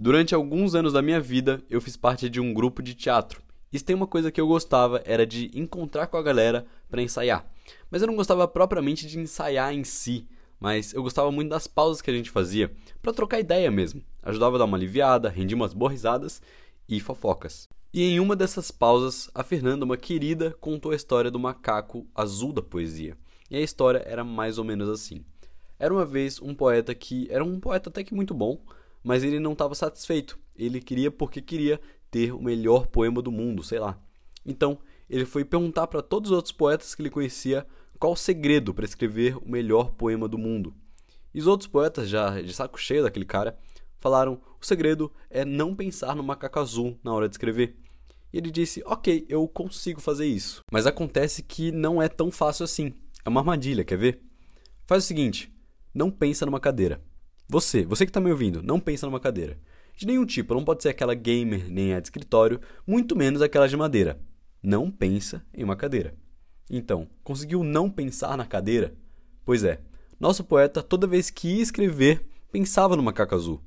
Durante alguns anos da minha vida, eu fiz parte de um grupo de teatro. E tem uma coisa que eu gostava era de encontrar com a galera para ensaiar. Mas eu não gostava propriamente de ensaiar em si, mas eu gostava muito das pausas que a gente fazia para trocar ideia mesmo. Ajudava a dar uma aliviada, rendia umas boas risadas e fofocas. E em uma dessas pausas, a Fernanda, uma querida, contou a história do macaco azul da poesia. E a história era mais ou menos assim. Era uma vez um poeta que era um poeta até que muito bom, mas ele não estava satisfeito. Ele queria porque queria ter o melhor poema do mundo, sei lá. Então, ele foi perguntar para todos os outros poetas que ele conhecia qual o segredo para escrever o melhor poema do mundo. E os outros poetas, já de saco cheio daquele cara, falaram: o segredo é não pensar no macaco azul na hora de escrever. E ele disse: Ok, eu consigo fazer isso. Mas acontece que não é tão fácil assim. É uma armadilha, quer ver? Faz o seguinte: não pensa numa cadeira. Você, você que está me ouvindo, não pensa numa cadeira. De nenhum tipo, não pode ser aquela gamer nem a de escritório, muito menos aquela de madeira. Não pensa em uma cadeira. Então, conseguiu não pensar na cadeira? Pois é, nosso poeta, toda vez que ia escrever, pensava no macaco azul.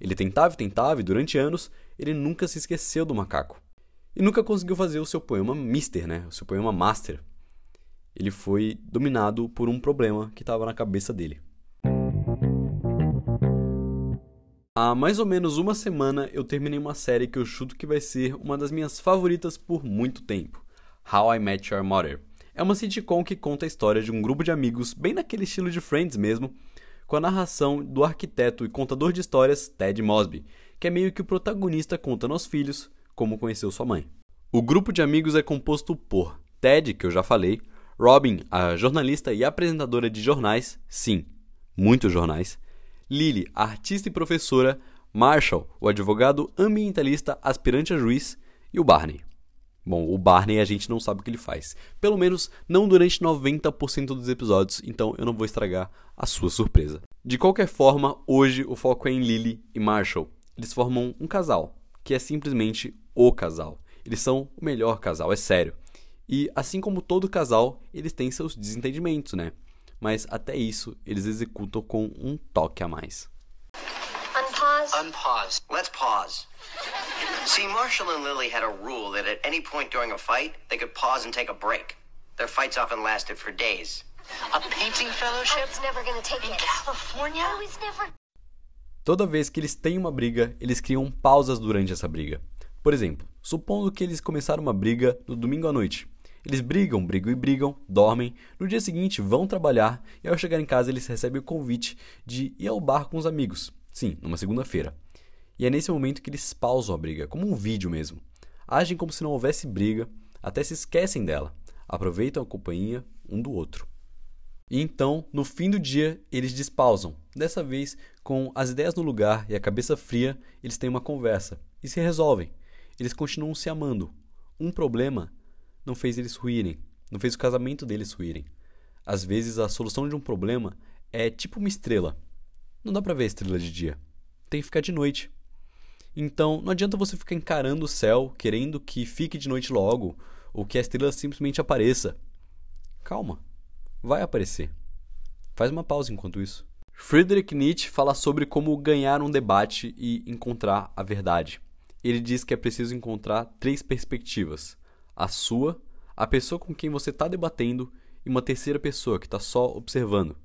Ele tentava e tentava, e durante anos, ele nunca se esqueceu do macaco. E nunca conseguiu fazer o seu poema Mister, né? O seu poema Master. Ele foi dominado por um problema que estava na cabeça dele. Há mais ou menos uma semana eu terminei uma série que eu chuto que vai ser uma das minhas favoritas por muito tempo: How I Met Your Mother. É uma sitcom que conta a história de um grupo de amigos, bem naquele estilo de Friends mesmo, com a narração do arquiteto e contador de histórias Ted Mosby, que é meio que o protagonista contando aos filhos como conheceu sua mãe. O grupo de amigos é composto por Ted, que eu já falei, Robin, a jornalista e apresentadora de jornais, sim, muitos jornais, Lily, artista e professora, Marshall, o advogado ambientalista aspirante a juiz, e o Barney. Bom, o Barney a gente não sabe o que ele faz. Pelo menos não durante 90% dos episódios, então eu não vou estragar a sua surpresa. De qualquer forma, hoje o foco é em Lily e Marshall. Eles formam um casal, que é simplesmente o casal. Eles são o melhor casal, é sério. E assim como todo casal, eles têm seus desentendimentos, né? Mas até isso eles executam com um toque a mais. Unpause. Unpause. Let's pause. See, Marshall and Lily had a rule that at any point during a fight, they could pause and take a break. Their fights often lasted for days. A painting fellowship? I was never gonna take In it. California? I was never... Toda vez que eles têm uma briga, eles criam pausas durante essa briga. Por exemplo, supondo que eles começaram uma briga no domingo à noite. Eles brigam, brigam e brigam, dormem. No dia seguinte vão trabalhar e ao chegar em casa eles recebem o convite de ir ao bar com os amigos. Sim, numa segunda-feira. E é nesse momento que eles pausam a briga, como um vídeo mesmo. Agem como se não houvesse briga, até se esquecem dela. Aproveitam a companhia um do outro. E então, no fim do dia, eles despausam. Dessa vez, com as ideias no lugar e a cabeça fria, eles têm uma conversa e se resolvem. Eles continuam se amando. Um problema não fez eles ruírem, não fez o casamento deles ruírem. Às vezes a solução de um problema é tipo uma estrela. Não dá para ver a estrela de dia. Tem que ficar de noite. Então, não adianta você ficar encarando o céu, querendo que fique de noite logo, ou que a estrela simplesmente apareça. Calma. Vai aparecer. Faz uma pausa enquanto isso. Friedrich Nietzsche fala sobre como ganhar um debate e encontrar a verdade. Ele diz que é preciso encontrar três perspectivas: a sua, a pessoa com quem você está debatendo e uma terceira pessoa que está só observando.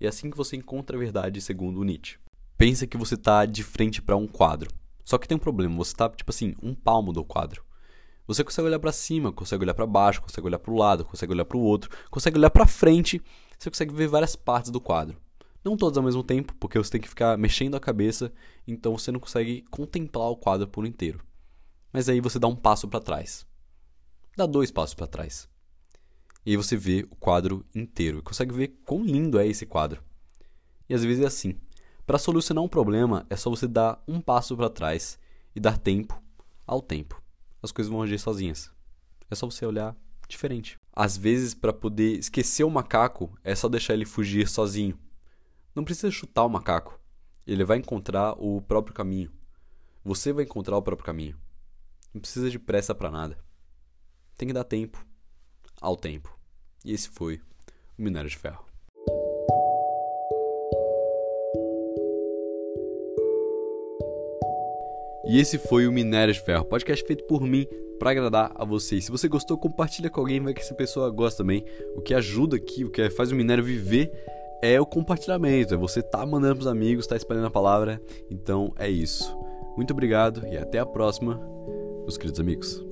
E é assim que você encontra a verdade, segundo Nietzsche. Pensa que você está de frente para um quadro. Só que tem um problema, você está tipo assim, um palmo do quadro. Você consegue olhar para cima, consegue olhar para baixo, consegue olhar para o lado, consegue olhar para o outro, consegue olhar para frente, você consegue ver várias partes do quadro. Não todas ao mesmo tempo, porque você tem que ficar mexendo a cabeça, então você não consegue contemplar o quadro por inteiro. Mas aí você dá um passo para trás dá dois passos para trás. E aí você vê o quadro inteiro consegue ver quão lindo é esse quadro. E às vezes é assim. Para solucionar um problema é só você dar um passo para trás e dar tempo ao tempo. As coisas vão agir sozinhas. É só você olhar diferente. Às vezes, para poder esquecer o macaco, é só deixar ele fugir sozinho. Não precisa chutar o macaco. Ele vai encontrar o próprio caminho. Você vai encontrar o próprio caminho. Não precisa de pressa para nada. Tem que dar tempo ao tempo. E esse foi o Minério de Ferro. E esse foi o Minério de Ferro, podcast feito por mim para agradar a vocês. Se você gostou, compartilha com alguém, vai que essa pessoa gosta também. O que ajuda aqui, o que faz o minério viver é o compartilhamento, é você tá mandando pros amigos, tá espalhando a palavra. Então é isso. Muito obrigado e até a próxima, meus queridos amigos.